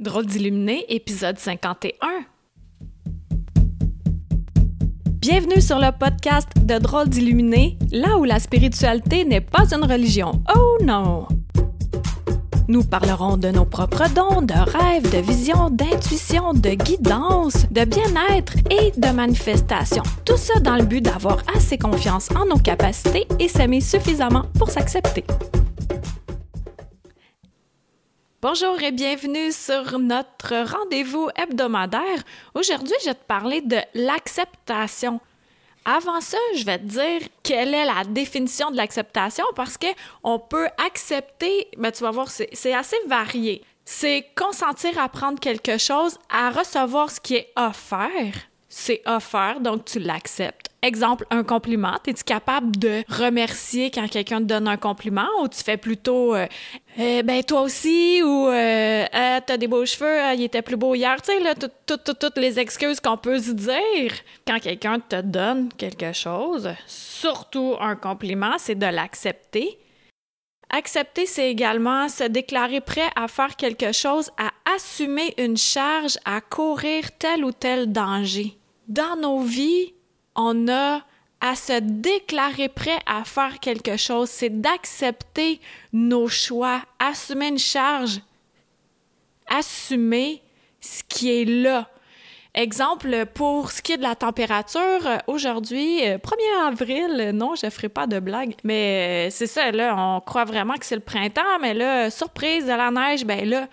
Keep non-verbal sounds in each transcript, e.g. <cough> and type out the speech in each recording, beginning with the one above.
Drôle d'illuminé, épisode 51. Bienvenue sur le podcast de Drôle d'illuminé, là où la spiritualité n'est pas une religion. Oh non! Nous parlerons de nos propres dons, de rêves, de visions, d'intuition, de guidance, de bien-être et de manifestation. Tout ça dans le but d'avoir assez confiance en nos capacités et s'aimer suffisamment pour s'accepter. Bonjour et bienvenue sur notre rendez-vous hebdomadaire. Aujourd'hui, je vais te parler de l'acceptation. Avant ça, je vais te dire quelle est la définition de l'acceptation parce que on peut accepter, ben tu vas voir, c'est assez varié. C'est consentir à prendre quelque chose, à recevoir ce qui est offert. C'est offert, donc tu l'acceptes. Exemple, un compliment. Es-tu capable de remercier quand quelqu'un te donne un compliment ou tu fais plutôt euh, eh ben toi aussi ou euh, ah, t'as des beaux cheveux, ah, il était plus beau hier, tu sais là, toutes les excuses qu'on peut se dire quand quelqu'un te donne quelque chose, surtout un compliment, c'est de l'accepter. Accepter, c'est également se déclarer prêt à faire quelque chose, à assumer une charge, à courir tel ou tel danger. Dans nos vies, on a à se déclarer prêt à faire quelque chose, c'est d'accepter nos choix, assumer une charge, assumer ce qui est là. Exemple, pour ce qui est de la température, aujourd'hui, 1er euh, avril, non, je ferai pas de blague, mais euh, c'est ça, là, on croit vraiment que c'est le printemps, mais là, surprise de la neige, ben là,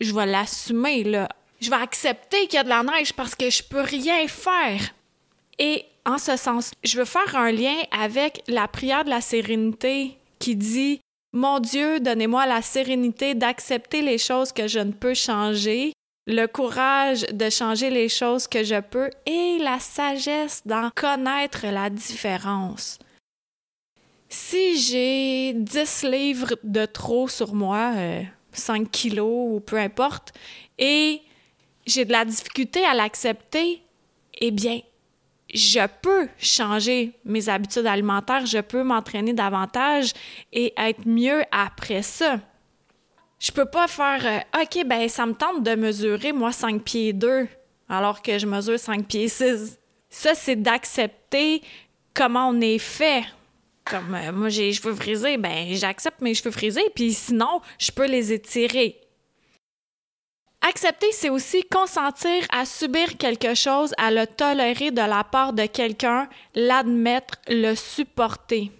je vais l'assumer, là. Je vais accepter qu'il y a de la neige parce que je peux rien faire. Et en ce sens, je veux faire un lien avec la prière de la sérénité qui dit Mon Dieu, donnez-moi la sérénité d'accepter les choses que je ne peux changer, le courage de changer les choses que je peux et la sagesse d'en connaître la différence. Si j'ai 10 livres de trop sur moi, 5 euh, kilos ou peu importe, et j'ai de la difficulté à l'accepter, eh bien, je peux changer mes habitudes alimentaires, je peux m'entraîner davantage et être mieux après ça. Je peux pas faire euh, OK, ben ça me tente de mesurer moi 5 pieds 2 alors que je mesure 5 pieds 6. Ça c'est d'accepter comment on est fait. Comme euh, moi j'ai les cheveux frisés, ben j'accepte mes cheveux frisés puis sinon, je peux les étirer. Accepter, c'est aussi consentir à subir quelque chose, à le tolérer de la part de quelqu'un, l'admettre, le supporter.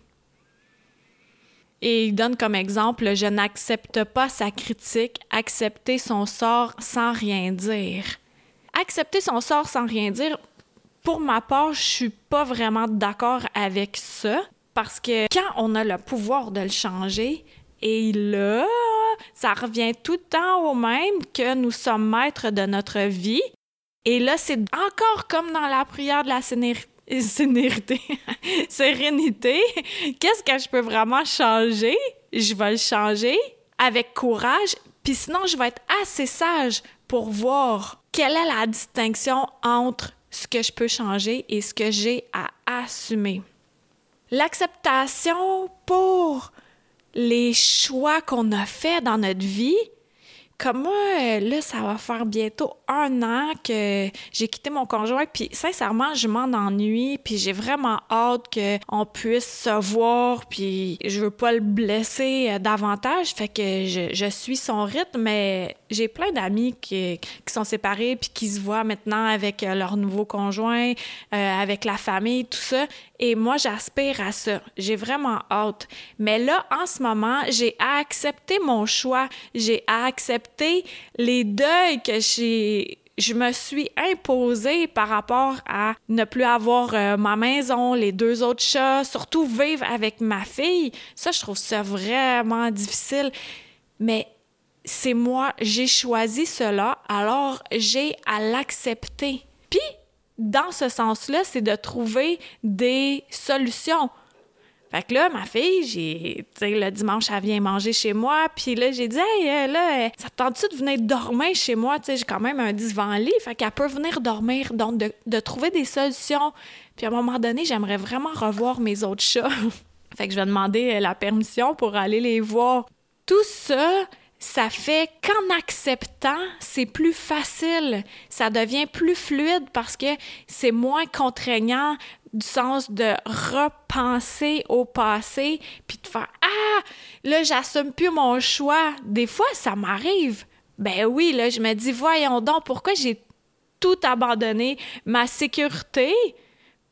Et il donne comme exemple, je n'accepte pas sa critique, accepter son sort sans rien dire. Accepter son sort sans rien dire, pour ma part, je suis pas vraiment d'accord avec ça, parce que quand on a le pouvoir de le changer, et là, ça revient tout le temps au même que nous sommes maîtres de notre vie. Et là, c'est encore comme dans la prière de la <laughs> sérénité. Qu'est-ce que je peux vraiment changer? Je vais le changer avec courage. Puis sinon, je vais être assez sage pour voir quelle est la distinction entre ce que je peux changer et ce que j'ai à assumer. L'acceptation pour les choix qu'on a faits dans notre vie, comme moi, euh, là, ça va faire bientôt un an que j'ai quitté mon conjoint, puis sincèrement, je m'en ennuie, puis j'ai vraiment hâte qu'on puisse se voir, puis je veux pas le blesser euh, davantage, fait que je, suis son rythme, mais j'ai plein d'amis qui, sont séparés, puis qui se voient maintenant avec euh, leur nouveau conjoint, avec la famille, tout ça, et moi, j'aspire à ça. J'ai vraiment hâte. Mais là, en ce moment, j'ai accepté mon choix. J'ai accepté les deuils que j'ai je me suis imposée par rapport à ne plus avoir euh, ma maison, les deux autres chats, surtout vivre avec ma fille. Ça, je trouve ça vraiment difficile. Mais c'est moi, j'ai choisi cela, alors j'ai à l'accepter. Puis, dans ce sens-là, c'est de trouver des solutions. Fait que là, ma fille, j'ai, tu sais, le dimanche, elle vient manger chez moi, puis là, j'ai dit, hey, euh, là, ça te tente-tu de venir dormir chez moi? Tu sais, j'ai quand même un divan-lit, fait qu'elle peut venir dormir, donc de, de, trouver des solutions. Puis à un moment donné, j'aimerais vraiment revoir mes autres chats. <laughs> fait que je vais demander euh, la permission pour aller les voir. Tout ça, ça fait qu'en acceptant, c'est plus facile, ça devient plus fluide parce que c'est moins contraignant du sens de repenser au passé puis de faire ah là j'assume plus mon choix. Des fois ça m'arrive. Ben oui, là je me dis voyons donc pourquoi j'ai tout abandonné, ma sécurité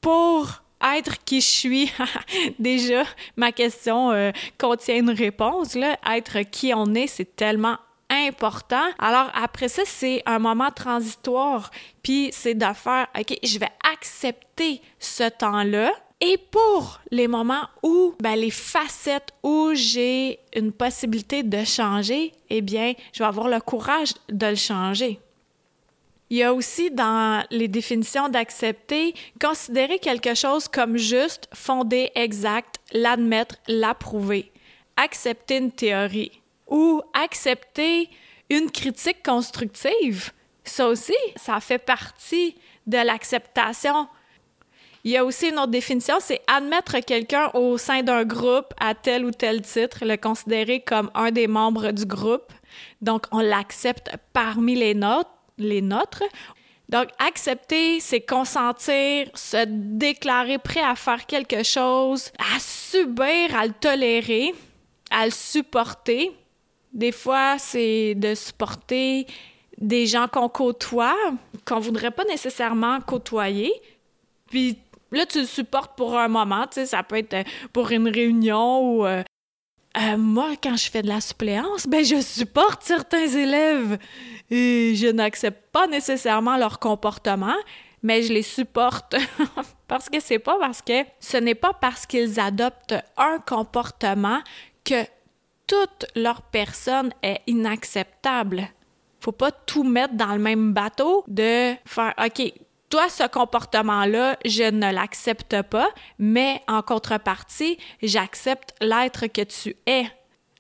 pour être qui je suis. <laughs> Déjà, ma question euh, contient une réponse. Là. Être qui on est, c'est tellement important. Alors après ça, c'est un moment transitoire. Puis c'est de faire, OK, je vais accepter ce temps-là. Et pour les moments où, ben, les facettes où j'ai une possibilité de changer, eh bien, je vais avoir le courage de le changer. Il y a aussi dans les définitions d'accepter, considérer quelque chose comme juste, fondé, exact, l'admettre, l'approuver. Accepter une théorie ou accepter une critique constructive. Ça aussi, ça fait partie de l'acceptation. Il y a aussi une autre définition, c'est admettre quelqu'un au sein d'un groupe à tel ou tel titre, le considérer comme un des membres du groupe. Donc, on l'accepte parmi les nôtres les nôtres. Donc, accepter, c'est consentir, se déclarer prêt à faire quelque chose, à subir, à le tolérer, à le supporter. Des fois, c'est de supporter des gens qu'on côtoie, qu'on voudrait pas nécessairement côtoyer. Puis là, tu le supportes pour un moment, tu sais, ça peut être pour une réunion ou euh, euh, moi, quand je fais de la suppléance, ben je supporte certains élèves et je n'accepte pas nécessairement leur comportement, mais je les supporte <laughs> parce que c'est pas parce que ce n'est pas parce qu'ils adoptent un comportement que toute leur personne est inacceptable. Faut pas tout mettre dans le même bateau de faire OK, toi, ce comportement-là, je ne l'accepte pas, mais en contrepartie, j'accepte l'être que tu es.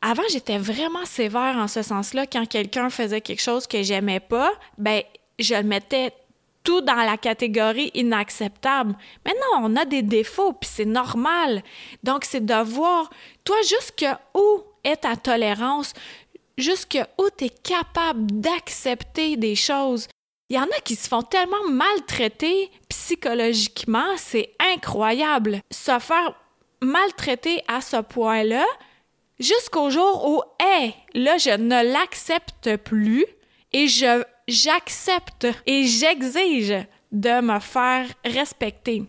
Avant, j'étais vraiment sévère en ce sens-là. Quand quelqu'un faisait quelque chose que j'aimais pas, ben, je le mettais tout dans la catégorie inacceptable. Mais non, on a des défauts, puis c'est normal. Donc, c'est de voir, toi, jusque où est ta tolérance, jusque où tu es capable d'accepter des choses, il y en a qui se font tellement maltraiter psychologiquement, c'est incroyable. Se faire maltraiter à ce point-là, jusqu'au jour où, hé, là, je ne l'accepte plus et je j'accepte et j'exige de me faire respecter.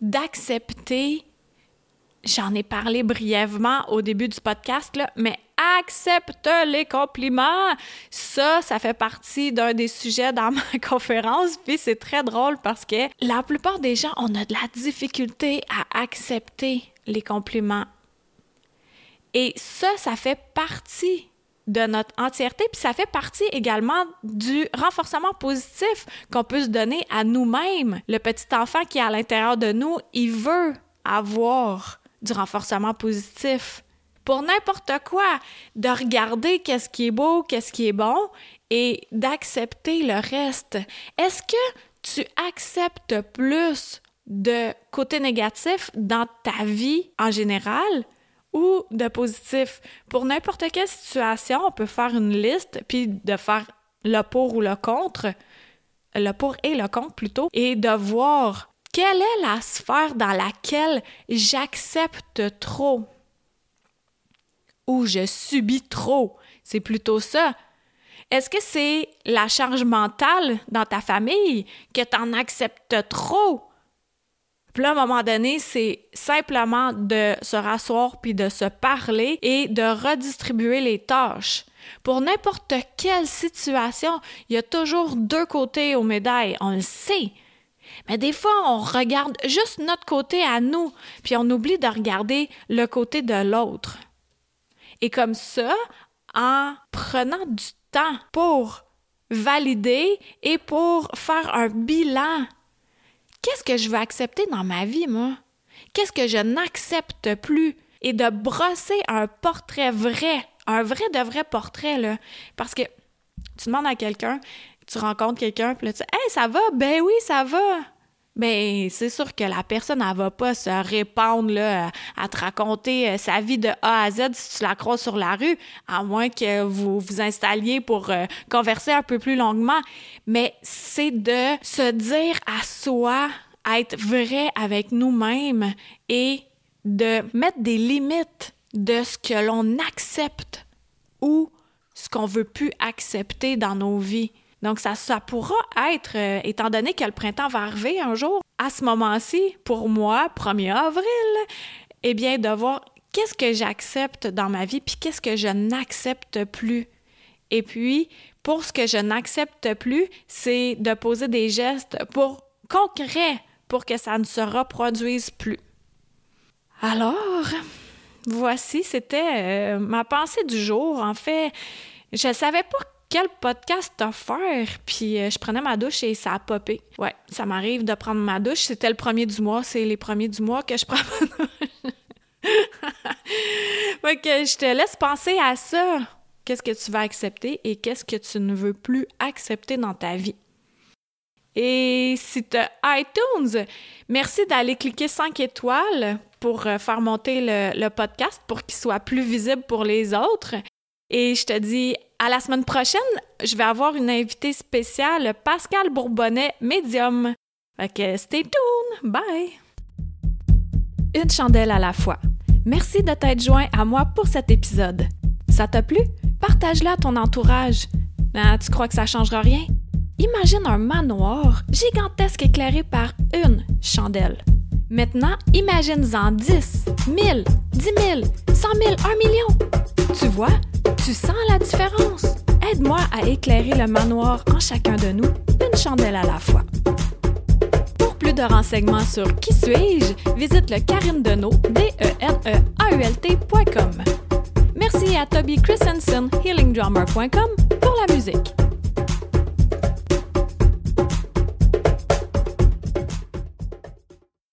D'accepter, j'en ai parlé brièvement au début du podcast, là, mais accepte les compliments. Ça, ça fait partie d'un des sujets dans <laughs> ma conférence, puis c'est très drôle parce que la plupart des gens, on a de la difficulté à accepter les compliments. Et ça, ça fait partie de notre entièreté, puis ça fait partie également du renforcement positif qu'on peut se donner à nous-mêmes. Le petit enfant qui est à l'intérieur de nous, il veut avoir du renforcement positif pour n'importe quoi, de regarder qu'est-ce qui est beau, qu'est-ce qui est bon et d'accepter le reste. Est-ce que tu acceptes plus de côté négatif dans ta vie en général ou de positif? Pour n'importe quelle situation, on peut faire une liste puis de faire le pour ou le contre, le pour et le contre plutôt, et de voir quelle est la sphère dans laquelle j'accepte trop ou je subis trop. C'est plutôt ça. Est-ce que c'est la charge mentale dans ta famille que tu en acceptes trop? Puis là, à un moment donné, c'est simplement de se rasseoir puis de se parler et de redistribuer les tâches. Pour n'importe quelle situation, il y a toujours deux côtés aux médailles, on le sait. Mais des fois, on regarde juste notre côté à nous, puis on oublie de regarder le côté de l'autre. Et comme ça, en prenant du temps pour valider et pour faire un bilan, qu'est-ce que je veux accepter dans ma vie, moi? Qu'est-ce que je n'accepte plus? Et de brosser un portrait vrai, un vrai de vrai portrait, là. Parce que tu demandes à quelqu'un, tu rencontres quelqu'un, puis là, tu dis Hey, ça va? Ben oui, ça va. Ben c'est sûr que la personne elle va pas se répandre là, à te raconter euh, sa vie de A à Z si tu la croises sur la rue, à moins que vous vous installiez pour euh, converser un peu plus longuement. Mais c'est de se dire à soi, être vrai avec nous-mêmes et de mettre des limites de ce que l'on accepte ou ce qu'on veut plus accepter dans nos vies. Donc, ça, ça pourra être, euh, étant donné que le printemps va arriver un jour, à ce moment-ci, pour moi, 1er avril, eh bien, de voir qu'est-ce que j'accepte dans ma vie, puis qu'est-ce que je n'accepte plus. Et puis, pour ce que je n'accepte plus, c'est de poser des gestes pour concrets pour que ça ne se reproduise plus. Alors, voici, c'était euh, ma pensée du jour. En fait, je ne savais pas quel podcast faire, puis euh, je prenais ma douche et ça a popé. Ouais, ça m'arrive de prendre ma douche. C'était le premier du mois, c'est les premiers du mois que je prends ma douche. <laughs> fait que je te laisse penser à ça. Qu'est-ce que tu vas accepter et qu'est-ce que tu ne veux plus accepter dans ta vie? Et si tu iTunes, merci d'aller cliquer 5 étoiles pour euh, faire monter le, podcast pour qu'il soit plus visible pour les autres. Et je te dis à la semaine prochaine, je vais avoir une invitée spéciale, Pascal Bourbonnais, médium. Que stay tuned. Bye! Une chandelle à la fois. Merci de t'être joint à moi pour cet épisode. Ça t'a plu? Partage-le à ton entourage. Ah, tu crois que ça changera rien? Imagine un manoir gigantesque éclairé par une chandelle. Maintenant, imagine-en 10, 1000, 10 000, 100 000, 1 million. Tu vois, tu sens la différence? Aide-moi à éclairer le manoir en chacun de nous, une chandelle à la fois. Pour plus de renseignements sur Qui suis-je, visite le Karine Deneau, d e n e a u l Merci à Toby Christensen, healingdrummer.com, pour la musique.